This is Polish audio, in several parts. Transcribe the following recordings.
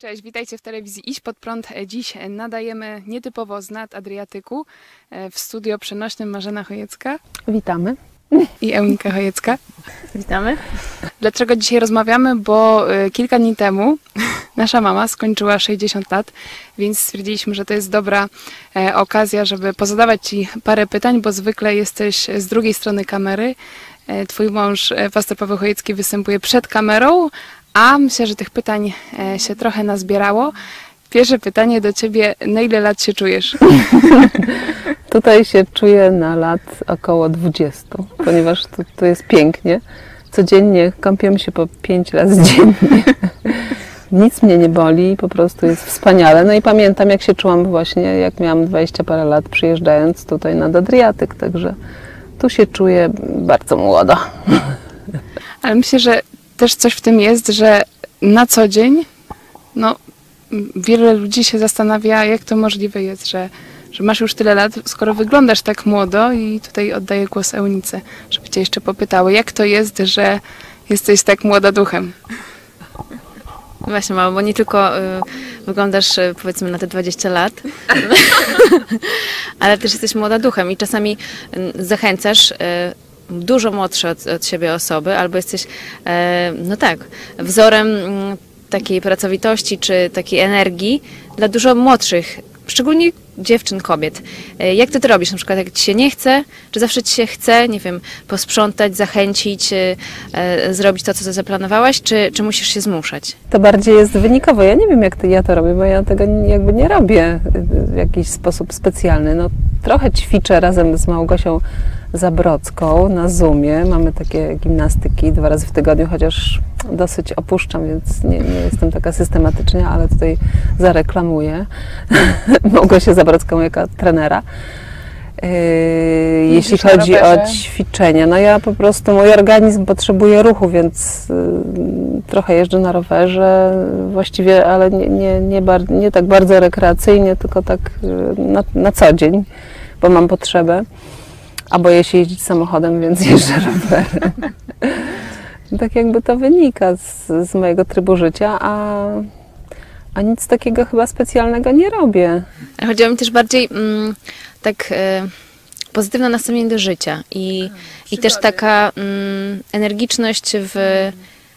Cześć, witajcie w telewizji Iść Pod Prąd. Dziś nadajemy nietypowo z nad Adriatyku. W studio przenośnym Marzena Chojecka Witamy. i Eunika Chojecka. Witamy. Dlaczego dzisiaj rozmawiamy? Bo y, kilka dni temu nasza mama skończyła 60 lat, więc stwierdziliśmy, że to jest dobra e, okazja, żeby pozadawać Ci parę pytań, bo zwykle jesteś z drugiej strony kamery. E, Twój mąż, e, pastor Paweł Chojecki, występuje przed kamerą, a myślę, że tych pytań e, się trochę nazbierało. Pierwsze pytanie do Ciebie, na ile lat się czujesz? Tutaj się czuję na lat około 20, ponieważ tu, tu jest pięknie. Codziennie kąpiemy się po 5 razy dziennie. Nic mnie nie boli, po prostu jest wspaniale. No i pamiętam, jak się czułam właśnie, jak miałam 20 parę lat, przyjeżdżając tutaj nad Adriatyk, także tu się czuję bardzo młoda. Ale myślę, że też coś w tym jest, że na co dzień, no, wiele ludzi się zastanawia, jak to możliwe jest, że, że masz już tyle lat, skoro wyglądasz tak młodo i tutaj oddaję głos Eunice, żeby cię jeszcze popytały, jak to jest, że jesteś tak młoda duchem? Właśnie, mamo, bo nie tylko y, wyglądasz y, powiedzmy na te 20 lat, ale też jesteś młoda duchem i czasami y, zachęcasz y, dużo młodsze od, od siebie osoby, albo jesteś, y, no tak, wzorem y, takiej pracowitości czy takiej energii dla dużo młodszych, szczególnie dziewczyn, kobiet. Y, Jak ty to robisz? Na przykład jak ci się nie chce, czy zawsze ci się chce, nie wiem, posprzątać, zachęcić, y, zrobić to, co zaplanowałaś, czy, czy musisz się zmuszać? To bardziej jest wynikowo. Ja nie wiem, jak to, ja to robię, bo ja tego jakby nie robię w jakiś sposób specjalny. No, trochę ćwiczę razem z Małgosią Zabrodzką na Zoomie. Mamy takie gimnastyki dwa razy w tygodniu, chociaż dosyć opuszczam, więc nie, nie jestem taka systematycznie, ale tutaj zareklamuję Małgosię Zabrodzką jako trenera. Yy, jeśli chodzi o ćwiczenia, no ja po prostu, mój organizm potrzebuje ruchu, więc yy, trochę jeżdżę na rowerze, właściwie, ale nie, nie, nie, bar- nie tak bardzo rekreacyjnie, tylko tak yy, na, na co dzień, bo mam potrzebę. A boję się jeździć samochodem, więc jeżdżę rowerem. tak jakby to wynika z, z mojego trybu życia, a, a nic takiego chyba specjalnego nie robię. Chodziło mi też bardziej mm, tak e, pozytywne nastawienie do życia i, i też taka mm, energiczność w,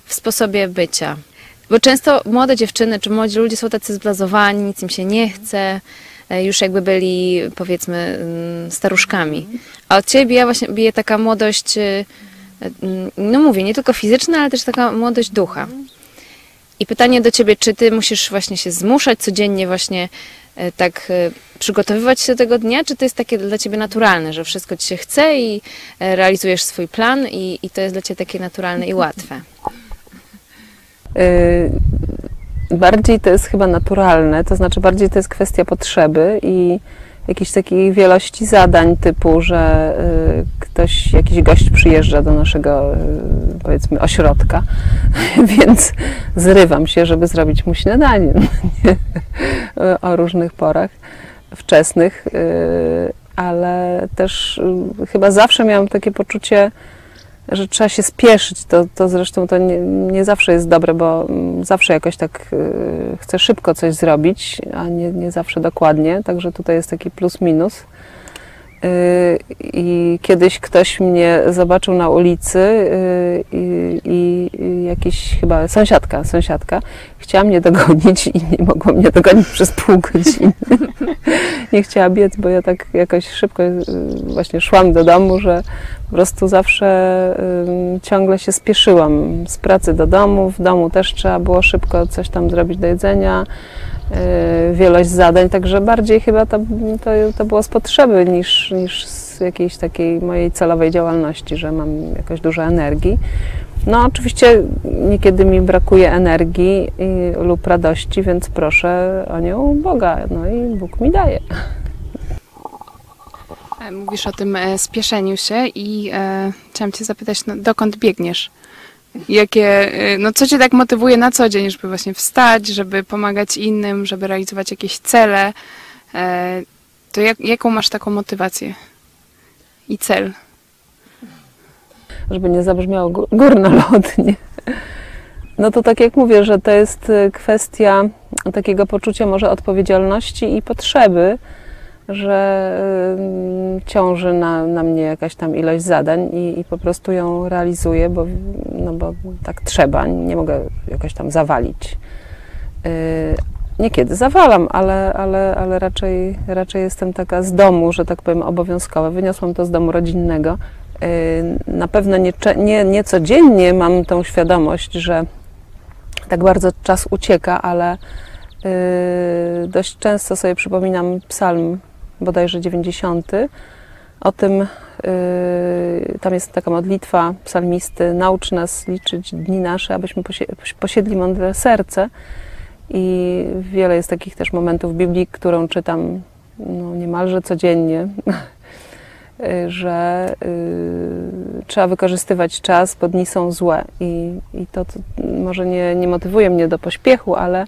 w sposobie bycia. Bo często młode dziewczyny czy młodzi ludzie są tacy zblazowani, nic im się nie chce, już jakby byli powiedzmy mm, staruszkami. A od ciebie właśnie bije taka młodość, e, mm, no mówię, nie tylko fizyczna, ale też taka młodość ducha. I pytanie do ciebie, czy ty musisz właśnie się zmuszać codziennie właśnie e, tak e, przygotowywać się do tego dnia, czy to jest takie dla ciebie naturalne, że wszystko ci się chce i e, realizujesz swój plan i, i to jest dla ciebie takie naturalne i łatwe? Bardziej to jest chyba naturalne, to znaczy bardziej to jest kwestia potrzeby i jakiejś takiej wielości zadań typu, że yy, ktoś, jakiś gość przyjeżdża do naszego yy, powiedzmy ośrodka, więc zrywam się, żeby zrobić mu śniadanie nie? o różnych porach wczesnych, yy, ale też chyba zawsze miałam takie poczucie, że trzeba się spieszyć. To, to zresztą to nie, nie zawsze jest dobre, bo mm, zawsze jakoś tak y, chcę szybko coś zrobić, a nie, nie zawsze dokładnie. Także tutaj jest taki plus minus. Y, I kiedyś ktoś mnie zobaczył na ulicy y, i, i, jakiś chyba sąsiadka, sąsiadka chciała mnie dogonić i nie mogła mnie dogonić przez pół godziny. nie chciała biec, bo ja tak jakoś szybko y, właśnie szłam do domu, że po prostu zawsze ciągle się spieszyłam z pracy do domu. W domu też trzeba było szybko coś tam zrobić do jedzenia, wielość zadań, także bardziej chyba to, to, to było z potrzeby niż, niż z jakiejś takiej mojej celowej działalności, że mam jakoś dużo energii. No, oczywiście niekiedy mi brakuje energii i, lub radości, więc proszę o nią Boga, no i Bóg mi daje. E, Mówisz o tym e, spieszeniu się i e, chciałam cię zapytać, no, dokąd biegniesz? Jakie, e, no co cię tak motywuje na co dzień, żeby właśnie wstać, żeby pomagać innym, żeby realizować jakieś cele? E, to jak, jaką masz taką motywację i cel? żeby nie zabrzmiało gó- górnolotnie. No to tak jak mówię, że to jest y, kwestia takiego poczucia może odpowiedzialności i potrzeby, że ciąży na, na mnie jakaś tam ilość zadań i, i po prostu ją realizuję, bo, no bo tak trzeba, nie mogę jakoś tam zawalić. Y, Niekiedy zawalam, ale, ale, ale raczej, raczej jestem taka z domu, że tak powiem, obowiązkowa. Wyniosłam to z domu rodzinnego. Y, Na pewno nie, nie, nie codziennie mam tą świadomość, że tak bardzo czas ucieka, ale y, dość często sobie przypominam psalm bodajże 90. O tym, y, tam jest taka modlitwa psalmisty, naucz nas liczyć dni nasze, abyśmy posie- posiedli mądre serce. I wiele jest takich też momentów w Biblii, którą czytam no, niemalże codziennie, że y, trzeba wykorzystywać czas, bo dni są złe. I, i to, to może nie, nie motywuje mnie do pośpiechu, ale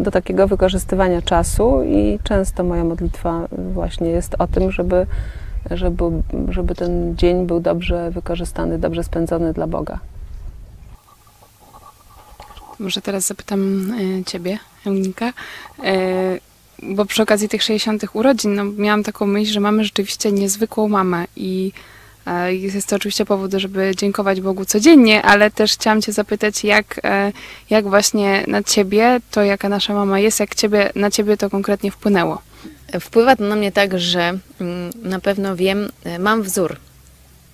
do takiego wykorzystywania czasu i często moja modlitwa właśnie jest o tym, żeby, żeby, żeby ten dzień był dobrze wykorzystany, dobrze spędzony dla Boga. Może teraz zapytam e, Ciebie, Eunika, e, bo przy okazji tych 60. urodzin no, miałam taką myśl, że mamy rzeczywiście niezwykłą mamę i jest to oczywiście powód, żeby dziękować Bogu codziennie, ale też chciałam Cię zapytać, jak, e, jak właśnie na Ciebie, to jaka nasza mama jest, jak ciebie, na Ciebie to konkretnie wpłynęło? Wpływa to na mnie tak, że mm, na pewno wiem, e, mam wzór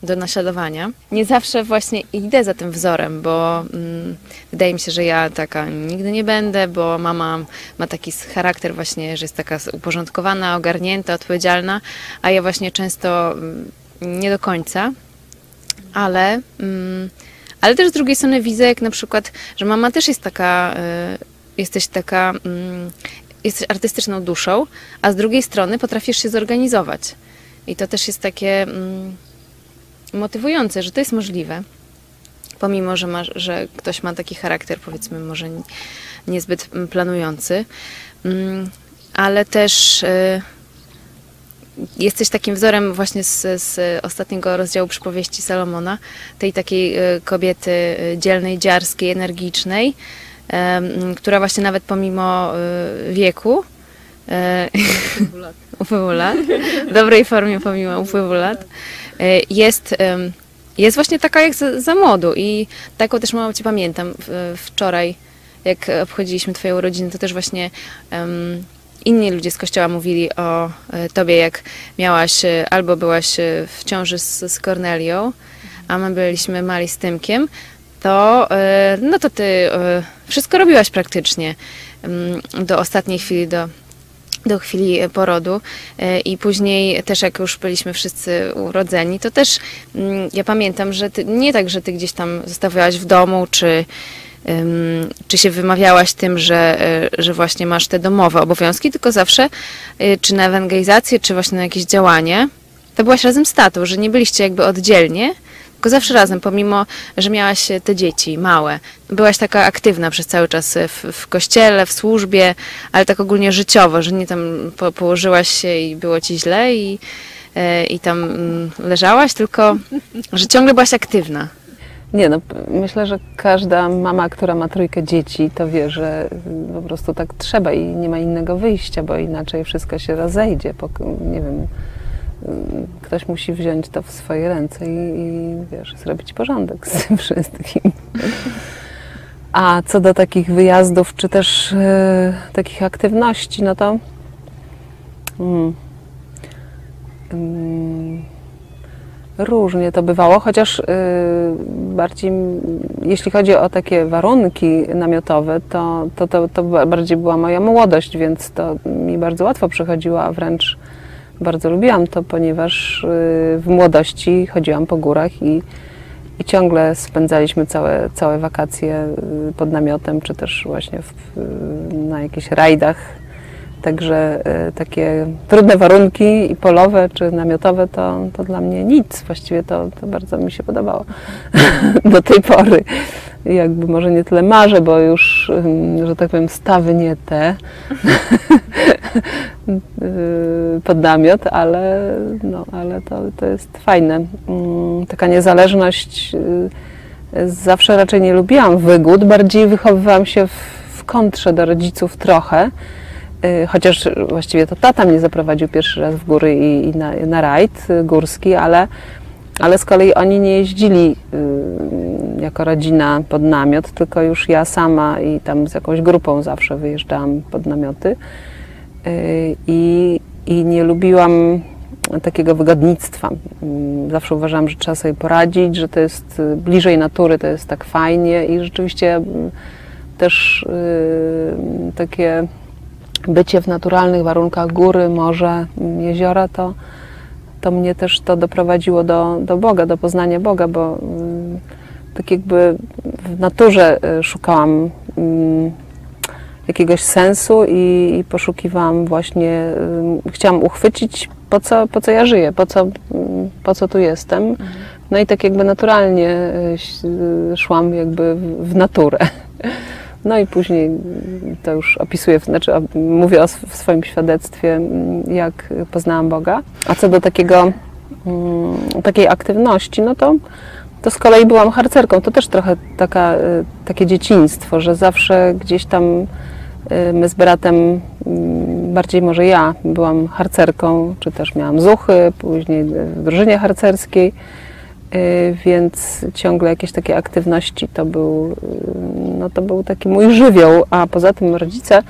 do naśladowania. Nie zawsze właśnie idę za tym wzorem, bo mm, wydaje mi się, że ja taka nigdy nie będę, bo mama ma taki charakter właśnie, że jest taka uporządkowana, ogarnięta, odpowiedzialna, a ja właśnie często mm, nie do końca, ale, mm, ale też z drugiej strony widzę, jak na przykład, że mama też jest taka, y, jesteś taka, mm, jesteś artystyczną duszą, a z drugiej strony potrafisz się zorganizować. I to też jest takie mm, motywujące, że to jest możliwe. Pomimo, że, masz, że ktoś ma taki charakter, powiedzmy, może niezbyt planujący, ale też y, jesteś takim wzorem właśnie z, z ostatniego rozdziału przypowieści Salomona, tej takiej y, kobiety y, dzielnej, dziarskiej, energicznej, która właśnie nawet pomimo y, wieku, e, upływu lat, w dobrej formie pomimo upływu lat, e, jest, jest właśnie taka jak za, za młodu. I taką też mało Cię pamiętam wczoraj, jak obchodziliśmy Twoje urodziny, to też właśnie em, inni ludzie z kościoła mówili o e, Tobie, jak miałaś e, albo byłaś e, w ciąży z, z a my byliśmy mali z Tymkiem, to, no to Ty wszystko robiłaś praktycznie em, do ostatniej chwili, do, do chwili porodu i później też jak już byliśmy wszyscy urodzeni, to też mm, ja pamiętam, że ty, nie tak, że ty gdzieś tam zostawiałaś w domu, czy, czy się wymawiałaś tym, że, e, że właśnie masz te domowe obowiązki, tylko zawsze e, czy na ewangelizację, czy właśnie na jakieś działanie, to byłaś razem z tatą, że nie byliście jakby oddzielnie, tylko zawsze razem, pomimo, że miałaś te dzieci małe. Byłaś taka aktywna przez cały czas w, w kościele, w służbie, ale tak ogólnie życiowo, że nie tam po, położyłaś się i było ci źle i, e, i tam mm, leżałaś, tylko że ciągle byłaś aktywna. Nie no, myślę, że każda mama, która ma trójkę dzieci, to wie, że po prostu tak trzeba i nie ma innego wyjścia, bo inaczej wszystko się rozejdzie. Nie wiem, ktoś musi wziąć to w swoje ręce i, i wiesz, zrobić porządek z tym wszystkim. A co do takich wyjazdów, czy też y, takich aktywności, no to mm, mm, Różnie to bywało, chociaż y, bardziej, jeśli chodzi o takie warunki namiotowe, to, to, to, to ba- bardziej była moja młodość, więc to mi bardzo łatwo przychodziło, a wręcz bardzo lubiłam to, ponieważ y, w młodości chodziłam po górach i, i ciągle spędzaliśmy całe, całe wakacje y, pod namiotem, czy też właśnie w, na jakichś rajdach Także y, takie trudne warunki i polowe czy namiotowe to, to dla mnie nic. Właściwie to, to bardzo mi się podobało do tej pory. Jakby może nie tyle marzę, bo już, że tak powiem, stawy nie te pod namiot, ale, no, ale to, to jest fajne. Mm, Taka niezależność y, Zawsze raczej nie lubiłam wygód, bardziej wychowywałam się w kontrze do rodziców trochę. Y, Chociaż właściwie to tata mnie zaprowadził pierwszy raz w góry i, i na, na rajd y, górski, ale, ale z kolei oni nie jeździli y, jako rodzina pod namiot, tylko już ja sama i tam z jakąś grupą zawsze wyjeżdżałam pod namioty. I, nie lubiłam takiego wygodnictwa. Mm, Zawsze uważałam, że trzeba sobie poradzić, że to jest bliżej natury, to jest tak fajnie i rzeczywiście mm, też takie bycie w naturalnych warunkach góry, morze, jeziora, to, to mnie też to doprowadziło do, do Boga, do poznania Boga, bo mm, tak jakby w naturze y, szukałam mm, jakiegoś sensu i, i poszukiwałam właśnie, y, chciałam uchwycić, po co, po co ja żyję, po co, mm, po co tu jestem. No i tak jakby naturalnie y, szłam jakby w naturę. No i później to już opisuję, znaczy mówię o swoim świadectwie, mm, jak poznałam Boga. A co do takiego, mm, takiej aktywności, no to to z kolei byłam harcerką. To też trochę taka, y, takie dzieciństwo, że zawsze gdzieś tam y, my z bratem, mm, bardziej może ja, byłam harcerką, czy też miałam zuchy, później w drużynie harcerskiej, y, więc ciągle jakieś takie aktywności to był, no to był taki mój żywioł, a poza tym rodzice,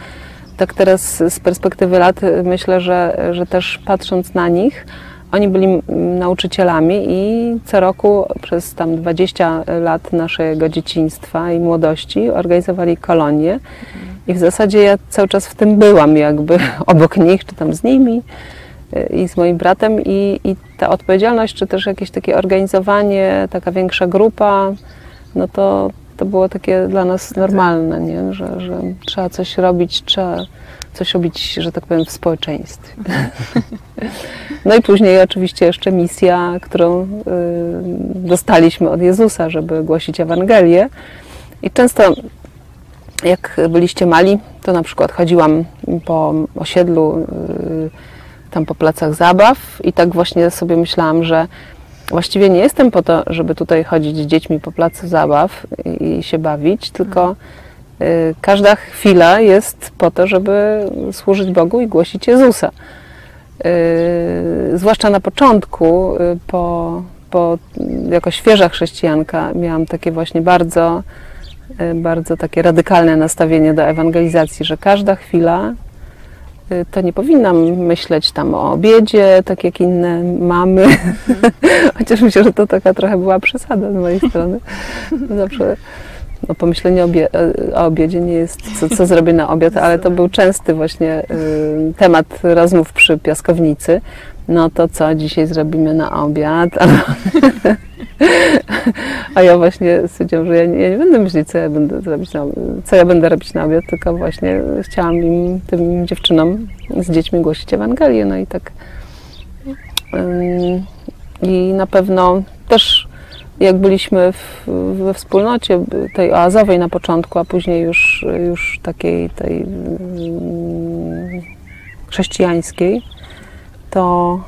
tak teraz z perspektywy lat y, myślę, że, że też patrząc na nich, oni byli nauczycielami i co roku przez tam 20 lat naszego dzieciństwa i młodości organizowali kolonie. I w zasadzie ja cały czas w tym byłam, jakby obok nich, czy tam z nimi y, i z moim bratem. I, i ta odpowiedzialność, czy też jakieś takie organizowanie, taka większa grupa, no to, to było takie dla nas normalne, nie? Że, że trzeba coś robić, trzeba coś robić, że tak powiem, w społeczeństwie. No i później oczywiście jeszcze misja, którą y, dostaliśmy od Jezusa, żeby głosić Ewangelię. I często jak byliście mali, to na przykład chodziłam po osiedlu, y, tam po placach zabaw i tak właśnie sobie myślałam, że właściwie nie jestem po to, żeby tutaj chodzić z dziećmi po placu zabaw i, się bawić, tylko y, każda chwila jest po to, żeby służyć Bogu i głosić Jezusa. Y, zwłaszcza na początku, y, po, po, jako świeża chrześcijanka, miałam takie właśnie bardzo, bardzo takie radykalne nastawienie do ewangelizacji, że każda chwila to nie powinnam myśleć tam o obiedzie, tak jak inne mamy, chociaż myślę, że to taka trochę była przesada z mojej strony. Zawsze no, pomyślenie obie, o obiedzie nie jest, co, co zrobię na obiad, ale to był częsty właśnie y, temat rozmów przy piaskownicy. No to co dzisiaj zrobimy na obiad? A ja właśnie stwierdziłam, że ja nie, ja nie będę myśleć, co ja będę zrobić na, co ja będę robić na obiad, tylko właśnie chciałam im, tym dziewczynom z dziećmi głosić Ewangelię. No i tak i na pewno też jak byliśmy w, we wspólnocie tej oazowej na początku, a później już, już takiej tej chrześcijańskiej, to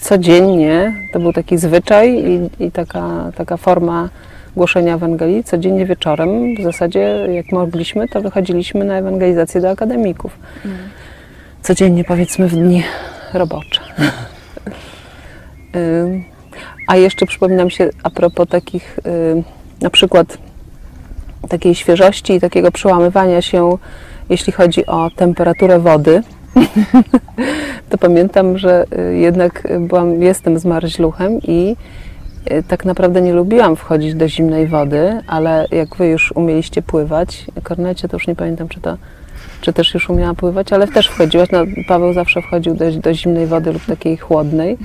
codziennie to był taki zwyczaj i, i taka, taka forma głoszenia Ewangelii. Codziennie wieczorem, w zasadzie jak mogliśmy, to wychodziliśmy na ewangelizację do akademików. Codziennie powiedzmy w dni robocze. Ym, a jeszcze przypomina mi się a propos takich, y, na przykład takiej świeżości i takiego przełamywania się, jeśli chodzi o temperaturę wody, to pamiętam, że y, jednak byłam, jestem zmarzluchem i y, tak naprawdę nie lubiłam wchodzić do zimnej wody, ale jak wy już umieliście pływać, Kornecie to już nie pamiętam, czy to czy też już umiała pływać, ale też wchodziłaś, no, Paweł zawsze wchodził do, do zimnej wody lub takiej chłodnej.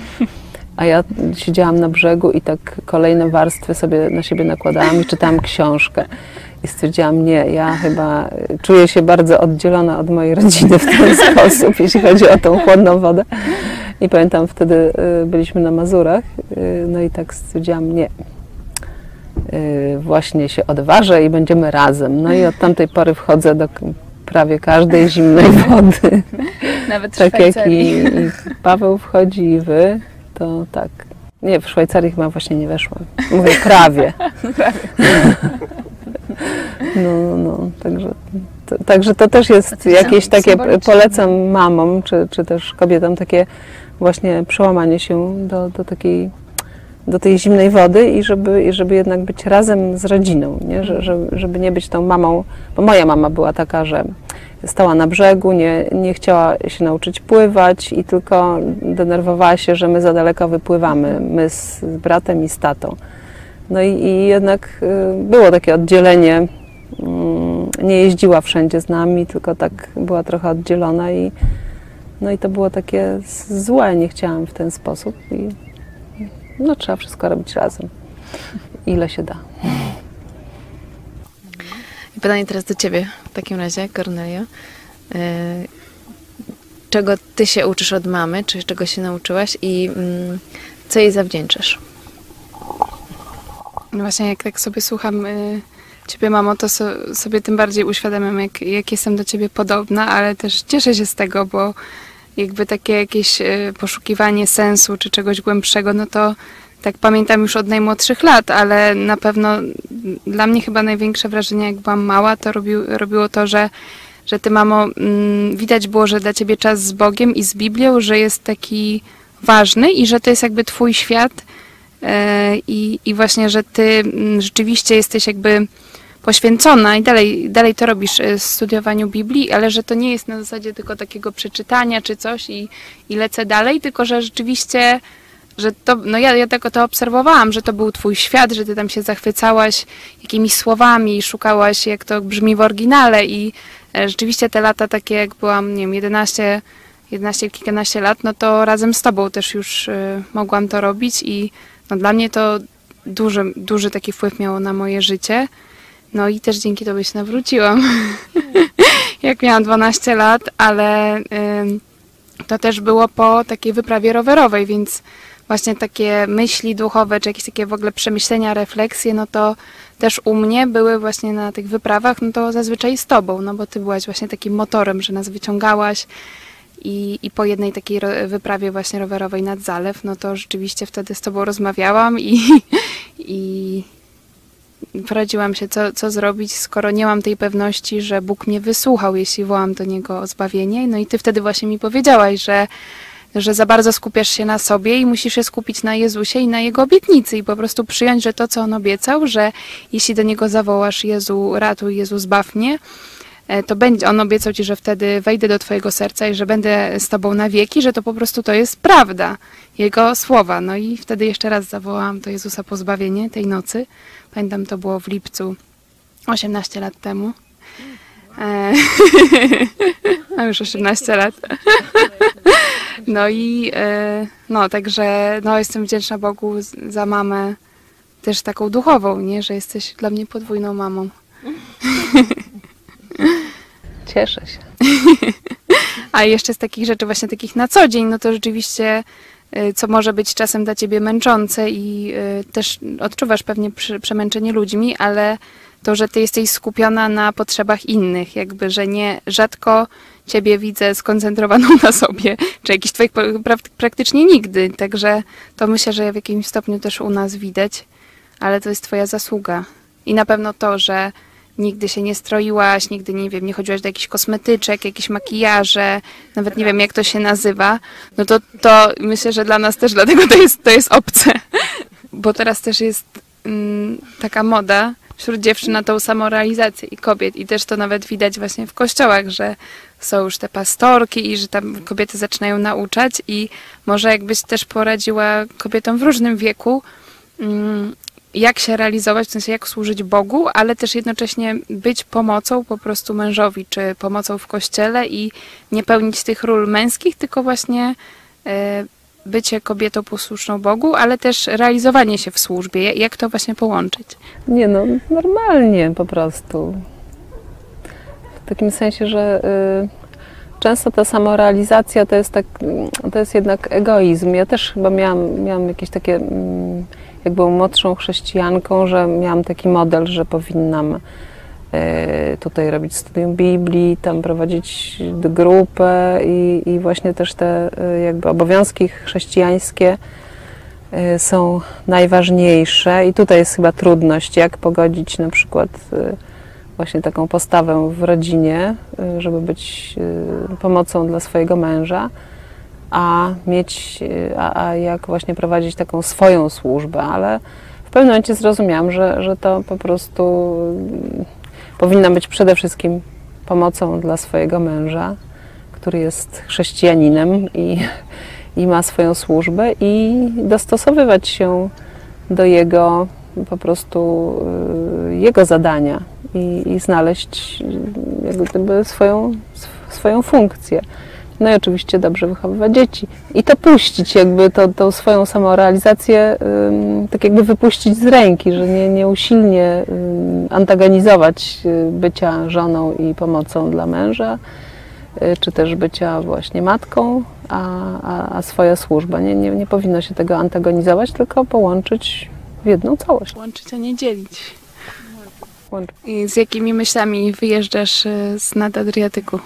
A ja siedziałam na brzegu i tak kolejne warstwy sobie na siebie nakładałam i czytałam książkę. I stwierdziłam, nie, ja chyba czuję się bardzo oddzielona od mojej rodziny w ten sposób, jeśli chodzi o tą chłodną wodę. I pamiętam, wtedy y, byliśmy na Mazurach, y, no i tak stwierdziłam, nie, y, właśnie się odważę i będziemy razem. No i od tamtej pory wchodzę do prawie każdej zimnej wody. Nawet Tak jak i, i Paweł wchodzi i wy, to tak. Nie, w Szwajcarii chyba właśnie nie weszłam. Mówię prawie. No, no, no. Także, to, także to też jest jakieś takie, polecam mamom, czy, czy też kobietom takie właśnie przełamanie się do, do takiej, do tej zimnej wody i żeby, i żeby jednak być razem z rodziną, nie? Że, że, żeby nie być tą mamą, bo moja mama była taka, że stała na brzegu, nie, nie chciała się nauczyć pływać i tylko denerwowała się, że my za daleko wypływamy, my z, z bratem i z tatą. No i, i jednak y, było takie oddzielenie. mm, Nie jeździła wszędzie z nami, tylko tak była trochę oddzielona i no i to było takie złe. Nie chciałam w ten sposób i no trzeba wszystko robić razem. Ile się da. I pytanie teraz do ciebie w takim razie, Kornelio. Yy, Czego ty się uczysz od mamy, czy czego się nauczyłaś i mm, co jej zawdzięczasz? No właśnie, jak tak sobie słucham y, Ciebie, mamo, to so, sobie tym bardziej uświadamiam, jak, jak jestem do Ciebie podobna, ale też cieszę się z tego, bo jakby takie jakieś y, poszukiwanie sensu czy czegoś głębszego, no to tak pamiętam już od najmłodszych lat, ale na pewno dla mnie chyba największe wrażenie, jak byłam mała, to robił, robiło to, że, że Ty, mamo, mm, widać było, że dla Ciebie czas z Bogiem i z Biblią, że jest taki ważny i że to jest jakby Twój świat, I, I właśnie, że ty mm, rzeczywiście jesteś jakby poświęcona i dalej, dalej to robisz e, w studiowaniu Biblii, ale że to nie jest na zasadzie tylko takiego przeczytania czy coś i, i lecę dalej, tylko że rzeczywiście, że to, no ja, ja tego to obserwowałam, że to był twój świat, że ty tam się zachwycałaś jakimiś słowami, szukałaś jak to brzmi w oryginale i e, rzeczywiście te lata takie jak byłam, nie wiem, 11 11, kilkanaście lat, no to razem z tobą też już mogłam to robić i no dla mnie to duży, duży taki wpływ miało na moje życie. No i też dzięki tobie się nawróciłam, jak miałam 12 lat, ale ym, to też było po takiej wyprawie rowerowej, więc właśnie takie myśli duchowe, czy jakieś takie w ogóle przemyślenia, refleksje, no to też u mnie były właśnie na tych wyprawach, no to zazwyczaj z tobą, no bo ty byłaś właśnie takim motorem, że nas wyciągałaś, i, I po jednej takiej wyprawie właśnie rowerowej nad zalew, no to rzeczywiście wtedy z tobą rozmawiałam i, i poradziłam się, co, co zrobić, skoro nie mam tej pewności, że Bóg mnie wysłuchał, jeśli wołam do Niego o zbawienie. No i ty wtedy właśnie mi powiedziałaś, że, że za bardzo skupiasz się na sobie i musisz się skupić na Jezusie i na Jego obietnicy i po prostu przyjąć, że to, co On obiecał, że jeśli do Niego zawołasz Jezu, ratuj, Jezu, zbaw mnie, to będzie, on obiecał ci, że wtedy wejdę do twojego serca i że będę z tobą na wieki, że to po prostu to jest prawda, jego słowa. No i wtedy jeszcze raz zawołałam do Jezusa po zbawienie tej nocy. Pamiętam, to było w lipcu 18 lat temu. E, już 18 lat. No i e, no, także no, jestem wdzięczna Bogu za mamę też taką duchową, nie? Że jesteś dla mnie podwójną mamą. Cieszę się. A jeszcze z takich rzeczy właśnie takich na co dzień, no to rzeczywiście y, co może być czasem dla ciebie męczące i y, też odczuwasz pewnie przemęczenie ludźmi, ale to, że ty jesteś skupiona na potrzebach innych, jakby, że nie rzadko ciebie widzę skoncentrowaną na sobie, czy jakichś twoich praktycznie nigdy, także to myślę, że w jakimś stopniu też u nas widać, ale to jest twoja zasługa. I na pewno to, że nigdy się nie stroiłaś, nigdy, nie wiem, nie chodziłaś do jakichś kosmetyczek, jakieś makijaże, nawet nie wiem, jak to się nazywa, no to, to myślę, że dla nas też dlatego to jest, to jest obce. Bo teraz też jest mm, taka moda wśród dziewczyn na tą samorealizację i kobiet. I też to nawet widać właśnie w kościołach, że są już te pastorki i że tam kobiety zaczynają nauczać. I może jakbyś też poradziła kobietom w różnym wieku, mm, jak się realizować, w sensie jak służyć Bogu, ale też jednocześnie być pomocą po prostu mężowi, czy pomocą w kościele i nie pełnić tych ról męskich, tylko właśnie e, bycie kobietą posłuszną Bogu, ale też realizowanie się w służbie. Jak to właśnie połączyć? Nie no, normalnie po prostu. W takim sensie, że y, często ta samorealizacja to jest tak, to jest jednak egoizm. Ja też chyba miałam, miałam jakieś takie, mm, jak byłam młodszą chrześcijanką, że miałam taki model, że powinnam y, tutaj robić studium Biblii, tam prowadzić grupę i, i właśnie też te y, jakby obowiązki chrześcijańskie y, są najważniejsze. I tutaj jest chyba trudność, jak pogodzić na przykład właśnie taką postawę w rodzinie, żeby być pomocą dla swojego męża, a mieć, a, a jak właśnie prowadzić taką swoją służbę, ale w pewnym momencie zrozumiałam, że, że to po prostu y, powinna być przede wszystkim pomocą dla swojego męża, który jest chrześcijaninem i, i ma swoją służbę i dostosowywać się do jego po prostu y, jego zadania i, i znaleźć y, jak swoją, sw- swoją funkcję. No i oczywiście dobrze wychowywać dzieci. I to puścić, jakby to, tą swoją samorealizację, tak jakby wypuścić z ręki, że nie, nie usilnie antagonizować y, bycia żoną i pomocą dla męża, y, czy też bycia właśnie matką, a, a, a swoja służba. Nie, nie, nie powinno się tego antagonizować, tylko połączyć w jedną całość. Łączyć, a nie dzielić. I z jakimi myślami wyjeżdżasz y, z nad Adriatyku?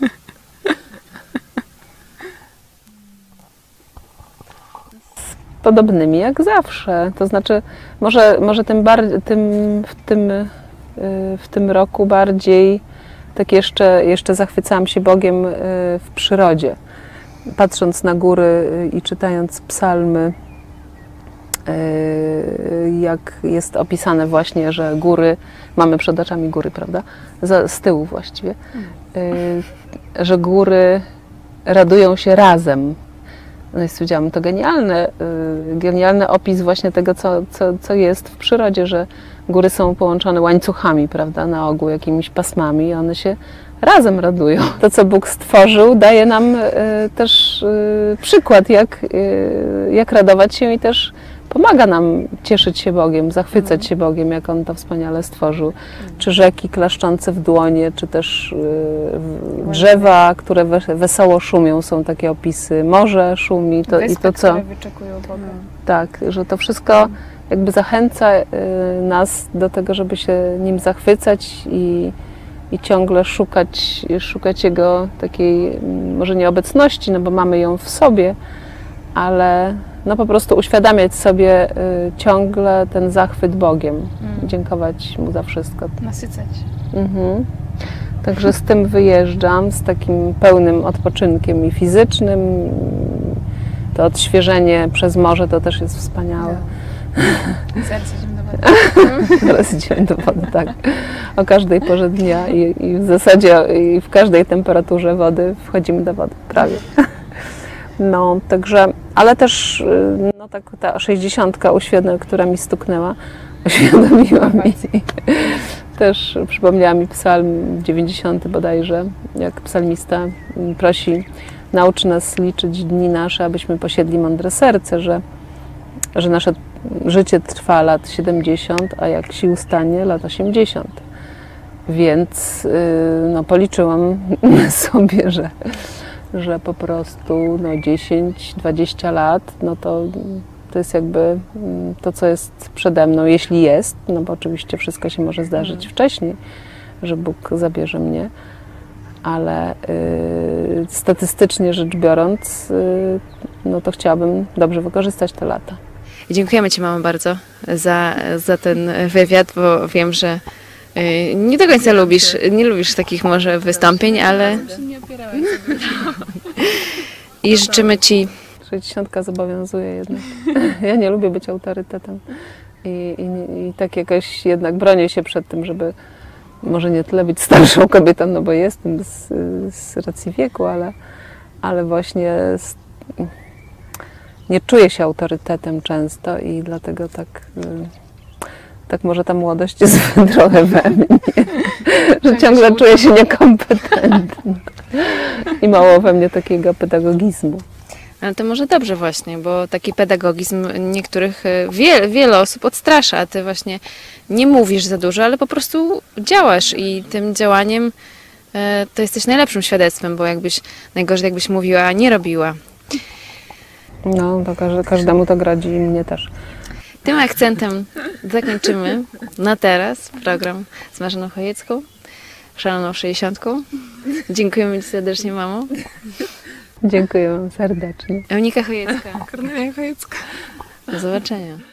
podobnymi jak zawsze. To znaczy, może, może tym, bar, tym, w, tym, y, w tym roku bardziej tak jeszcze, jeszcze zachwycałam się Bogiem y, w przyrodzie. Patrząc na góry y, i czytając psalmy, jak jest opisane właśnie, że góry, mamy przed oczami góry, prawda? Z tyłu właściwie, y, że góry radują się razem. No i stwierdziłam, to genialne, y, genialny opis właśnie tego, co, co, co jest w przyrodzie, że góry są połączone łańcuchami, prawda, na ogół jakimiś pasmami i one się razem radują. To, co Bóg stworzył, daje nam y, też y, przykład, jak, jak radować się i też pomaga nam cieszyć się Bogiem, zachwycać się Bogiem, jak On to wspaniale stworzył. Czy rzeki klaszczące w dłonie, czy też y, w- drzewa, które we- wesoło szumią, są takie opisy. Morze szumi to, i to, co... wyczekują Boga. Tak, że to wszystko jakby zachęca y, nas do tego, żeby się nim zachwycać i, i ciągle szukać, szukać jego takiej, mm, może nie obecności, no bo mamy ją w sobie, ale no po prostu uświadamiać sobie y, ciągle ten zachwyt Bogiem, Mm. dziękować Mu za wszystko. Nasycać. Mhm. Także z tym wyjeżdżam, z takim pełnym odpoczynkiem i fizycznym. To odświeżenie przez morze to też jest wspaniałe. Serce zimnowe. Teraz idziemy do wody, tak. O każdej porze dnia i, i w zasadzie i w każdej temperaturze wody wchodzimy do wody, prawie. No, także, ale też y, no, tak, ta 60, uświadom, która mi stuknęła, uświadomiła mi, też przypomniała mi psalm 90 bodajże, jak psalmista prosi, naucz nas liczyć dni nasze, abyśmy posiedli mądre serce, że, że nasze życie trwa lat 70, a jak sił stanie, lat 80. Więc y, no, policzyłam sobie, że, że po prostu no, 10-20 lat, no to, to jest jakby mm, to, co jest przede mną, jeśli jest, no bo oczywiście wszystko się może zdarzyć wcześniej, że Bóg zabierze mnie, ale y, statystycznie rzecz biorąc, y, no to chciałabym dobrze wykorzystać te lata. Dziękujemy Ci, mamo, bardzo za, za ten wywiad, bo wiem, że y, nie do końca lubisz, nie lubisz takich może wystąpień, ale. I życzymy Ci 60 zobowiązuje jednak. Ja nie lubię być autorytetem i, i, i tak jakoś jednak bronię się przed tym, żeby może nie tyle być starszą kobietą, no bo jestem z, z racji wieku, ale, ale właśnie z, nie czuję się autorytetem często i dlatego tak, y, tak może ta młodość jest trochę we mnie, że ciągle czuję się niekompetentna i mało we mnie takiego pedagogizmu. Ale to może dobrze właśnie, bo taki pedagogizm niektórych, y, wiele, wiele osób odstrasza, a ty właśnie nie mówisz za dużo, ale po prostu działasz i tym działaniem y, to jesteś najlepszym świadectwem, bo jakbyś, najgorzej jakbyś mówiła, a nie robiła. No, to każde, każdemu to gradzi i mnie też. Tym akcentem zakończymy na teraz program z Marzeną Chojecką, szaloną 60. Dziękujemy Ci serdecznie, mamo. Dziękuję Wam serdecznie. Eunika Chojecka. Kornelia Chojecka. Do zobaczenia.